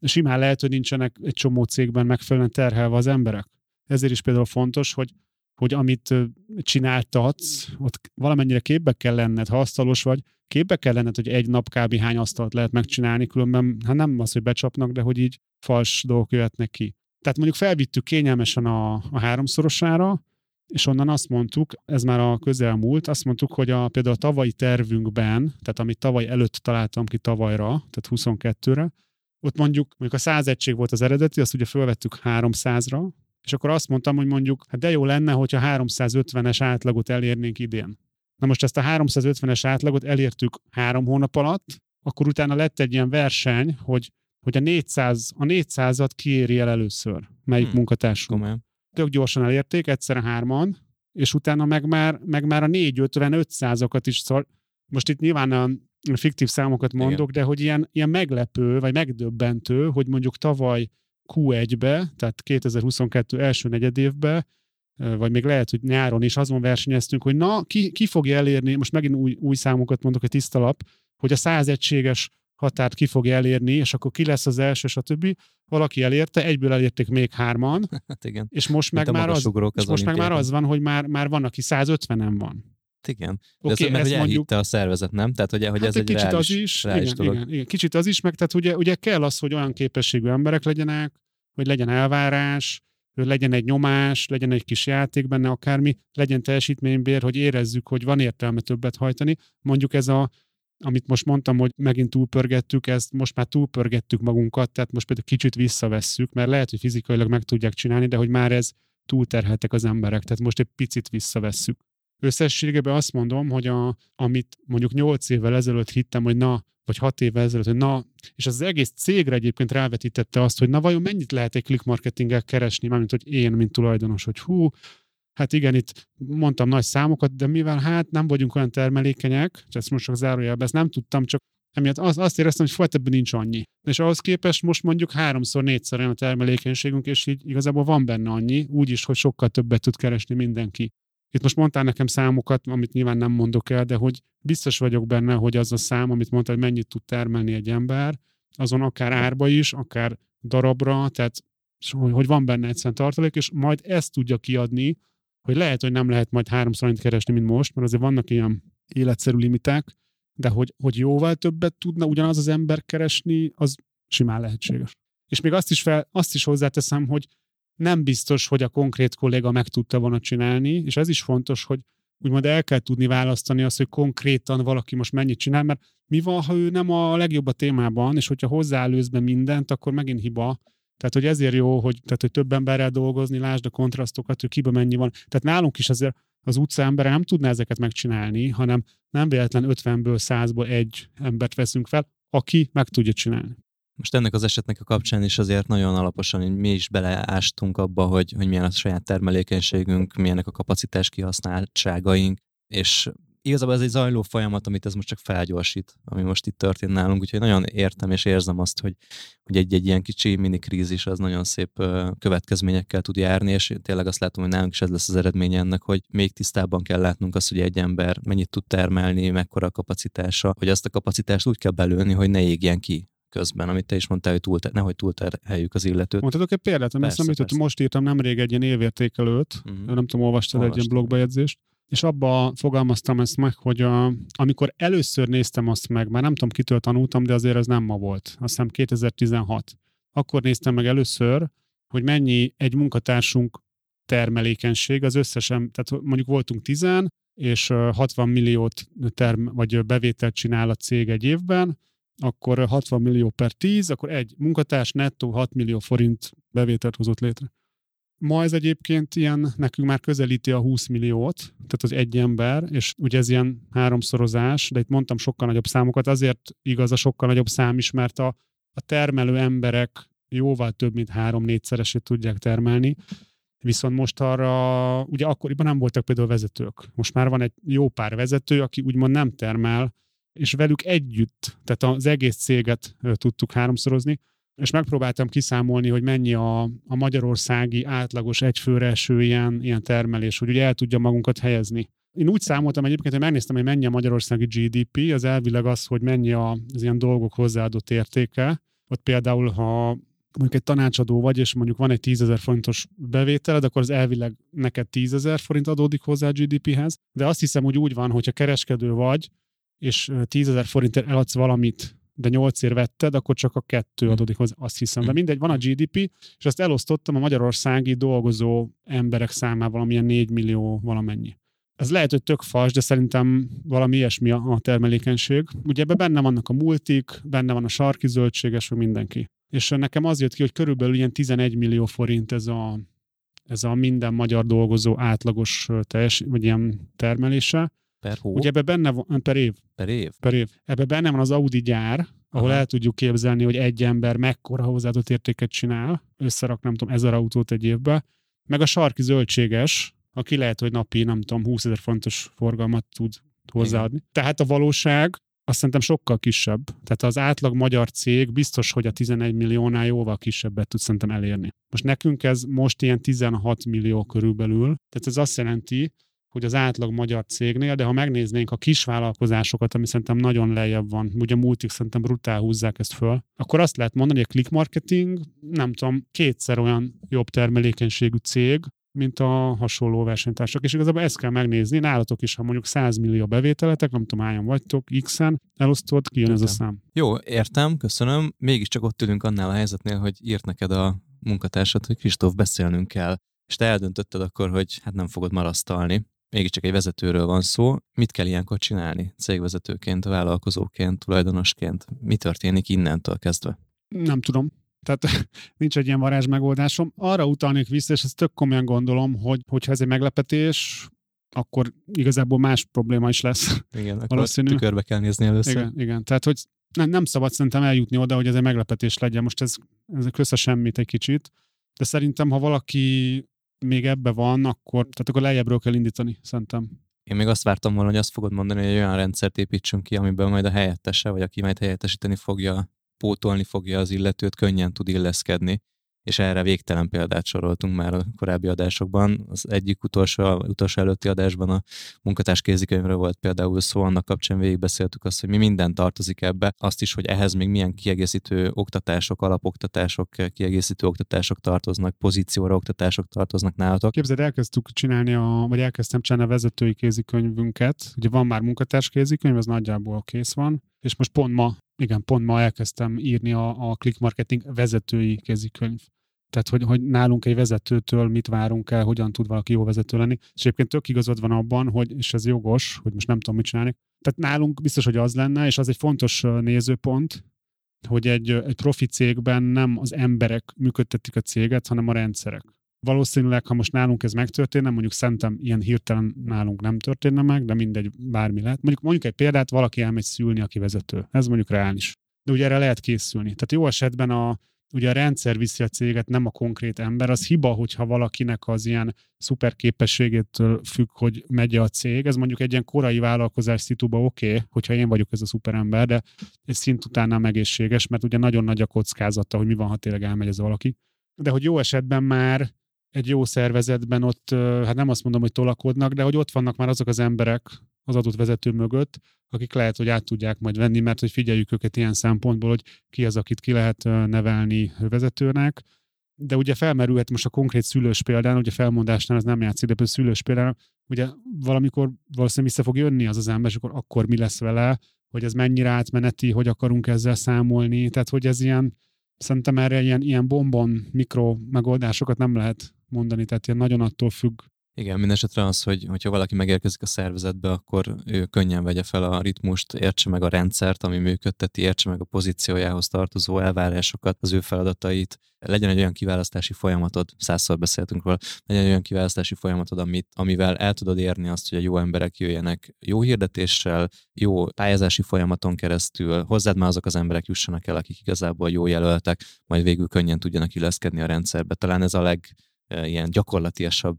simán lehet, hogy nincsenek egy csomó cégben megfelelően terhelve az emberek. Ezért is például fontos, hogy, hogy amit csináltatsz, ott valamennyire képbe kell lenned, ha asztalos vagy, képbe kell lenned, hogy egy nap kb. hány asztalt lehet megcsinálni, különben hát nem az, hogy becsapnak, de hogy így fals dolgok jöhetnek ki. Tehát mondjuk felvittük kényelmesen a, a háromszorosára, és onnan azt mondtuk, ez már a közelmúlt, azt mondtuk, hogy a, például a tavalyi tervünkben, tehát amit tavaly előtt találtam ki tavalyra, tehát 22-re, ott mondjuk, mondjuk a 100 egység volt az eredeti, azt ugye fölvettük 300-ra, és akkor azt mondtam, hogy mondjuk, hát de jó lenne, hogyha 350-es átlagot elérnénk idén. Na most ezt a 350-es átlagot elértük három hónap alatt, akkor utána lett egy ilyen verseny, hogy, hogy a 400, a 400-at kiéri el először, melyik hmm. munkatársunk. Komolyan. Tök gyorsan elérték, egyszerre hárman, és utána meg már, meg már a 450-500-akat is, szóval most itt nyilván a fiktív számokat mondok, Igen. de hogy ilyen, ilyen meglepő, vagy megdöbbentő, hogy mondjuk tavaly Q1-be, tehát 2022 első negyedévbe, vagy még lehet, hogy nyáron is azon versenyeztünk, hogy na, ki, ki fogja elérni, most megint új, új számokat mondok, egy tiszta lap, hogy a száz egységes határt ki fogja elérni, és akkor ki lesz az első, stb. Valaki elérte, egyből elérték még hárman, <laughs> hát igen. és most meg, már az, és most meg már az van, hogy már, már van, aki 150-en van. Igen. De okay, ez, mert hogy mondjuk... a szervezet, nem? Tehát, hogy, hogy hát ez egy, egy kicsit reális, az is, reális igen, dolog. Igen, igen, kicsit az is, meg tehát ugye, ugye kell az, hogy olyan képességű emberek legyenek, hogy legyen elvárás, hogy legyen egy nyomás, legyen egy kis játék benne, akármi, legyen teljesítménybér, hogy érezzük, hogy van értelme többet hajtani. Mondjuk ez a, amit most mondtam, hogy megint túlpörgettük, ezt most már túlpörgettük magunkat, tehát most például kicsit visszavesszük, mert lehet, hogy fizikailag meg tudják csinálni, de hogy már ez túlterheltek az emberek, tehát most egy picit visszavesszük. Összességében azt mondom, hogy a, amit mondjuk 8 évvel ezelőtt hittem, hogy na, vagy 6 évvel ezelőtt, hogy na, és az egész cégre egyébként rávetítette azt, hogy na vajon mennyit lehet egy click marketinggel keresni, mármint hogy én, mint tulajdonos, hogy hú, hát igen, itt mondtam nagy számokat, de mivel hát nem vagyunk olyan termelékenyek, és ezt most csak zárójelben, ezt nem tudtam, csak emiatt azt, azt éreztem, hogy folyt ebben nincs annyi. És ahhoz képest most mondjuk háromszor, négyszer olyan a termelékenységünk, és így igazából van benne annyi, úgy is, hogy sokkal többet tud keresni mindenki. Itt most mondtál nekem számokat, amit nyilván nem mondok el, de hogy biztos vagyok benne, hogy az a szám, amit mondtál, hogy mennyit tud termelni egy ember, azon akár árba is, akár darabra, tehát hogy van benne egyszerűen tartalék, és majd ezt tudja kiadni, hogy lehet, hogy nem lehet majd háromszor annyit keresni, mint most, mert azért vannak ilyen életszerű limiták, de hogy, hogy jóval többet tudna ugyanaz az ember keresni, az simán lehetséges. És még azt is, fel, azt is hozzáteszem, hogy nem biztos, hogy a konkrét kolléga meg tudta volna csinálni, és ez is fontos, hogy úgymond el kell tudni választani azt, hogy konkrétan valaki most mennyit csinál, mert mi van, ha ő nem a legjobb a témában, és hogyha hozzáelőz be mindent, akkor megint hiba. Tehát, hogy ezért jó, hogy, tehát, hogy több emberrel dolgozni, lásd a kontrasztokat, hogy kiba mennyi van. Tehát nálunk is azért az utca ember nem tudná ezeket megcsinálni, hanem nem véletlen 50-ből, 100-ból egy embert veszünk fel, aki meg tudja csinálni. Most ennek az esetnek a kapcsán is azért nagyon alaposan mi is beleástunk abba, hogy, hogy milyen a saját termelékenységünk, milyenek a kapacitás kihasználtságaink, és igazából ez egy zajló folyamat, amit ez most csak felgyorsít, ami most itt történt nálunk, úgyhogy nagyon értem és érzem azt, hogy, hogy egy-egy ilyen kicsi mini krízis az nagyon szép következményekkel tud járni, és tényleg azt látom, hogy nálunk is ez lesz az eredménye ennek, hogy még tisztában kell látnunk azt, hogy egy ember mennyit tud termelni, mekkora a kapacitása, hogy azt a kapacitást úgy kell belőni, hogy ne égjen ki közben, amit te is mondtál, hogy túl, nehogy túlterheljük az illetőt. Mondhatok egy példát, ami eszembe jutott, most írtam nemrég egy ilyen évértékelőt, uh-huh. nem tudom, olvastad egy ilyen blogbejegyzést, és abba fogalmaztam ezt meg, hogy a, amikor először néztem azt meg, már nem tudom, kitől tanultam, de azért ez nem ma volt, azt hiszem 2016. Akkor néztem meg először, hogy mennyi egy munkatársunk termelékenység, az összesen, tehát mondjuk voltunk 10 és 60 milliót term, vagy bevételt csinál a cég egy évben, akkor 60 millió per 10, akkor egy munkatárs nettó 6 millió forint bevételt hozott létre. Ma ez egyébként ilyen, nekünk már közelíti a 20 milliót, tehát az egy ember, és ugye ez ilyen háromszorozás, de itt mondtam sokkal nagyobb számokat, azért igaz a sokkal nagyobb szám is, mert a, a termelő emberek jóval több, mint három-négyszeresét tudják termelni, Viszont most arra, ugye akkoriban nem voltak például vezetők. Most már van egy jó pár vezető, aki úgymond nem termel, és velük együtt, tehát az egész céget tudtuk háromszorozni, és megpróbáltam kiszámolni, hogy mennyi a, a magyarországi átlagos egyfőre eső ilyen, ilyen termelés, hogy ugye el tudja magunkat helyezni. Én úgy számoltam egyébként, hogy megnéztem, hogy mennyi a magyarországi GDP, az elvileg az, hogy mennyi az ilyen dolgok hozzáadott értéke. Ott például, ha mondjuk egy tanácsadó vagy, és mondjuk van egy 10 ezer forintos bevételed, akkor az elvileg neked 10 ezer forint adódik hozzá a GDP-hez. De azt hiszem, hogy úgy van, hogyha kereskedő vagy, és 10 ezer forintért eladsz valamit, de 8 ér vetted, akkor csak a kettő hm. adódik hozzá, azt hiszem. De hm. mindegy, van a GDP, és azt elosztottam a magyarországi dolgozó emberek számával, amilyen 4 millió valamennyi. Ez lehet, hogy tök fals, de szerintem valami ilyesmi a termelékenység. Ugye ebben benne vannak a multik, benne van a sarki zöldséges, vagy mindenki. És nekem az jött ki, hogy körülbelül ilyen 11 millió forint ez a, ez a minden magyar dolgozó átlagos teljes, vagy ilyen termelése. Per hó? Ugye ebbe benne van, per év. Per év? Per év. Ebbe benne van az Audi gyár, ahol Aha. el tudjuk képzelni, hogy egy ember mekkora hozzáadott értéket csinál, összerak nem tudom, ezer autót egy évbe, meg a sarki zöldséges, aki lehet, hogy napi, nem tudom, 20 ezer fontos forgalmat tud hozzáadni. Igen. Tehát a valóság azt szerintem sokkal kisebb. Tehát az átlag magyar cég biztos, hogy a 11 milliónál jóval kisebbet tud szerintem elérni. Most nekünk ez most ilyen 16 millió körülbelül, tehát ez azt jelenti, hogy az átlag magyar cégnél, de ha megnéznénk a kisvállalkozásokat, ami szerintem nagyon lejjebb van, ugye a multik szerintem brutál húzzák ezt föl, akkor azt lehet mondani, hogy a click marketing, nem tudom, kétszer olyan jobb termelékenységű cég, mint a hasonló versenytársak. És igazából ezt kell megnézni, nálatok is, ha mondjuk 100 millió bevételetek, nem tudom, hányan vagytok, X-en, elosztod, kijön ez a szám. Jó, értem, köszönöm. Mégiscsak ott ülünk annál a helyzetnél, hogy írt neked a munkatársad, hogy Kristóf, beszélnünk kell. És te eldöntötted akkor, hogy hát nem fogod marasztalni. Mégiscsak egy vezetőről van szó. Mit kell ilyenkor csinálni cégvezetőként, vállalkozóként, tulajdonosként? Mi történik innentől kezdve? Nem tudom tehát <laughs> nincs egy ilyen varázs megoldásom. Arra utalnék vissza, és ezt tök komolyan gondolom, hogy hogyha ez egy meglepetés, akkor igazából más probléma is lesz. Igen, <laughs> akkor valószínű. tükörbe kell nézni először. Igen, igen. Tehát, hogy nem, nem szabad szerintem eljutni oda, hogy ez egy meglepetés legyen. Most ez, ez össze semmit egy kicsit. De szerintem, ha valaki még ebbe van, akkor, tehát akkor lejjebbről kell indítani, szerintem. Én még azt vártam volna, hogy azt fogod mondani, hogy egy olyan rendszert építsünk ki, amiben majd a helyettese, vagy aki majd helyettesíteni fogja pótolni fogja az illetőt, könnyen tud illeszkedni, és erre végtelen példát soroltunk már a korábbi adásokban. Az egyik utolsó, utolsó előtti adásban a munkatárs kézikönyvről volt például szó, annak kapcsán végigbeszéltük azt, hogy mi minden tartozik ebbe, azt is, hogy ehhez még milyen kiegészítő oktatások, alapoktatások, kiegészítő oktatások tartoznak, pozícióra oktatások tartoznak nálatok. Képzeld, elkezdtük csinálni, a, vagy elkezdtem csinálni a vezetői kézikönyvünket. Ugye van már munkatárs kézikönyv, ez nagyjából kész van, és most pont ma igen, pont ma elkezdtem írni a, a click marketing vezetői kézikönyv. Tehát, hogy, hogy nálunk egy vezetőtől mit várunk el, hogyan tud valaki jó vezető lenni. És egyébként tök igazad van abban, hogy, és ez jogos, hogy most nem tudom, mit csinálni. Tehát nálunk biztos, hogy az lenne, és az egy fontos nézőpont, hogy egy, egy profi cégben nem az emberek működtetik a céget, hanem a rendszerek valószínűleg, ha most nálunk ez megtörténne, mondjuk szerintem ilyen hirtelen nálunk nem történne meg, de mindegy, bármi lehet. Mondjuk, mondjuk egy példát, valaki elmegy szülni, aki vezető. Ez mondjuk reális. De ugye erre lehet készülni. Tehát jó esetben a, ugye a rendszer viszi a céget, nem a konkrét ember. Az hiba, hogyha valakinek az ilyen szuper képességétől függ, hogy megy a cég. Ez mondjuk egy ilyen korai vállalkozás szituba oké, okay, hogyha én vagyok ez a szuperember, de egy szint után nem mert ugye nagyon nagy a kockázata, hogy mi van, ha tényleg elmegy ez valaki. De hogy jó esetben már egy jó szervezetben ott, hát nem azt mondom, hogy tolakodnak, de hogy ott vannak már azok az emberek az adott vezető mögött, akik lehet, hogy át tudják majd venni, mert hogy figyeljük őket ilyen szempontból, hogy ki az, akit ki lehet nevelni vezetőnek. De ugye felmerülhet most a konkrét szülős példán, ugye felmondásnál ez nem játszik, de a szülős példán ugye valamikor valószínűleg vissza fog jönni az az ember, és akkor, akkor mi lesz vele, hogy ez mennyire átmeneti, hogy akarunk ezzel számolni, tehát hogy ez ilyen, szerintem erre ilyen, ilyen bombon mikro megoldásokat nem lehet mondani, tehát ilyen nagyon attól függ, igen, mindesetre az, hogy hogyha valaki megérkezik a szervezetbe, akkor ő könnyen vegye fel a ritmust, értse meg a rendszert, ami működteti, értse meg a pozíciójához tartozó elvárásokat, az ő feladatait, legyen egy olyan kiválasztási folyamatod, százszor beszéltünk róla, legyen egy olyan kiválasztási folyamatod, amit, amivel el tudod érni azt, hogy a jó emberek jöjjenek jó hirdetéssel, jó pályázási folyamaton keresztül, hozzád már azok az emberek jussanak el, akik igazából jó jelöltek, majd végül könnyen tudjanak illeszkedni a rendszerbe. Talán ez a leg, ilyen gyakorlatiasabb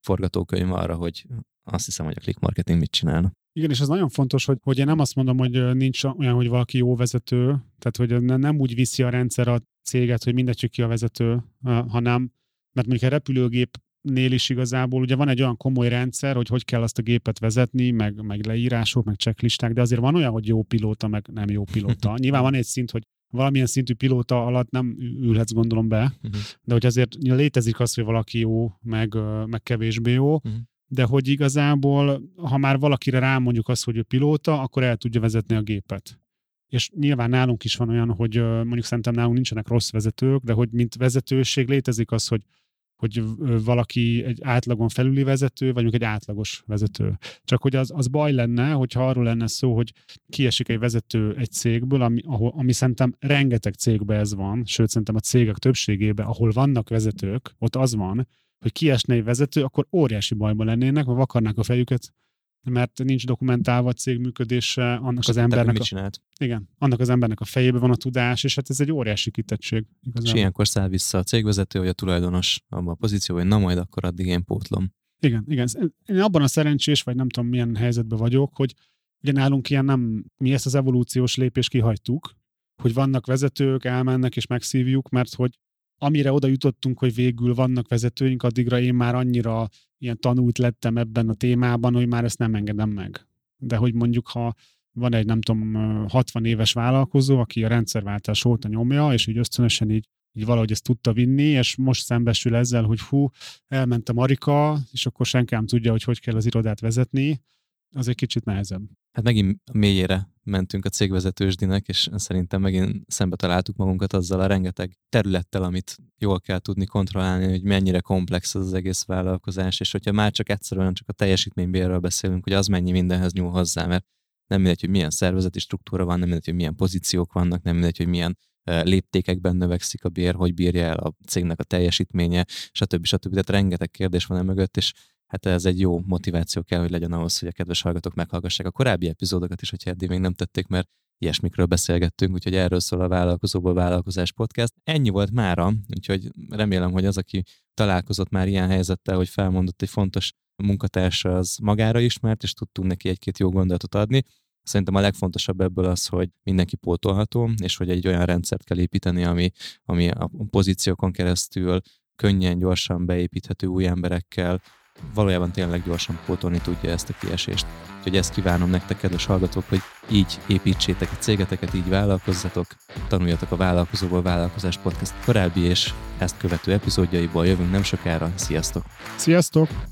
forgatókönyv arra, hogy azt hiszem, hogy a click marketing mit csinálna. Igen, és ez nagyon fontos, hogy, hogy én nem azt mondom, hogy nincs olyan, hogy valaki jó vezető, tehát hogy nem úgy viszi a rendszer a céget, hogy mindegy, ki a vezető, hanem, mert mondjuk a repülőgép nél is igazából ugye van egy olyan komoly rendszer, hogy hogy kell azt a gépet vezetni, meg, meg leírások, meg checklisták, de azért van olyan, hogy jó pilóta, meg nem jó pilóta. <laughs> Nyilván van egy szint, hogy valamilyen szintű pilóta alatt nem ülhetsz gondolom be, uh-huh. de hogy azért létezik az, hogy valaki jó, meg, meg kevésbé jó, uh-huh. de hogy igazából, ha már valakire rámondjuk azt, hogy ő pilóta, akkor el tudja vezetni a gépet. És nyilván nálunk is van olyan, hogy mondjuk szerintem nálunk nincsenek rossz vezetők, de hogy mint vezetőség létezik az, hogy hogy valaki egy átlagon felüli vezető, vagy mondjuk egy átlagos vezető. Csak hogy az, az baj lenne, hogyha arról lenne szó, hogy kiesik egy vezető egy cégből, ami, ahol, ami szerintem rengeteg cégben ez van, sőt szerintem a cégek többségében, ahol vannak vezetők, ott az van, hogy kiesne egy vezető, akkor óriási bajban lennének, vagy vakarnák a fejüket, mert nincs dokumentálva a cég működése, annak az embernek. A, igen, annak az embernek a fejében van a tudás, és hát ez egy óriási kitettség. Igazából. És ilyenkor száll vissza a cégvezető, vagy a tulajdonos abban a pozícióban, hogy na majd akkor addig én pótlom. Igen, igen. Én abban a szerencsés, vagy nem tudom milyen helyzetben vagyok, hogy ugye nálunk ilyen nem, mi ezt az evolúciós lépést kihagytuk, hogy vannak vezetők, elmennek és megszívjuk, mert hogy amire oda jutottunk, hogy végül vannak vezetőink, addigra én már annyira ilyen tanult lettem ebben a témában, hogy már ezt nem engedem meg. De hogy mondjuk, ha van egy, nem tudom, 60 éves vállalkozó, aki a rendszerváltás óta nyomja, és így ösztönösen így, így valahogy ezt tudta vinni, és most szembesül ezzel, hogy hú, a Marika, és akkor senki nem tudja, hogy hogy kell az irodát vezetni, az egy kicsit nehezebb. Hát megint mélyére mentünk a cégvezetősdinek, és szerintem megint szembe találtuk magunkat azzal a rengeteg területtel, amit jól kell tudni kontrollálni, hogy mennyire komplex az, az egész vállalkozás, és hogyha már csak egyszerűen csak a teljesítménybérről beszélünk, hogy az mennyi mindenhez nyúl hozzá, mert nem mindegy, hogy milyen szervezeti struktúra van, nem mindegy, hogy milyen pozíciók vannak, nem mindegy, hogy milyen léptékekben növekszik a bér, hogy bírja el a cégnek a teljesítménye, stb. stb. Tehát rengeteg kérdés van e mögött, és hát ez egy jó motiváció kell, hogy legyen ahhoz, hogy a kedves hallgatók meghallgassák a korábbi epizódokat is, hogyha eddig még nem tették, mert ilyesmikről beszélgettünk, úgyhogy erről szól a Vállalkozóból Vállalkozás Podcast. Ennyi volt mára, úgyhogy remélem, hogy az, aki találkozott már ilyen helyzettel, hogy felmondott egy fontos munkatársa, az magára ismert, és tudtunk neki egy-két jó gondolatot adni. Szerintem a legfontosabb ebből az, hogy mindenki pótolható, és hogy egy olyan rendszert kell építeni, ami, ami a pozíciókon keresztül könnyen, gyorsan beépíthető új emberekkel, valójában tényleg gyorsan pótolni tudja ezt a kiesést. Úgyhogy ezt kívánom nektek, kedves hallgatók, hogy így építsétek a cégeteket, így vállalkozzatok, tanuljatok a Vállalkozóból Vállalkozás Podcast korábbi és ezt követő epizódjaiból jövünk nem sokára. Sziasztok! Sziasztok!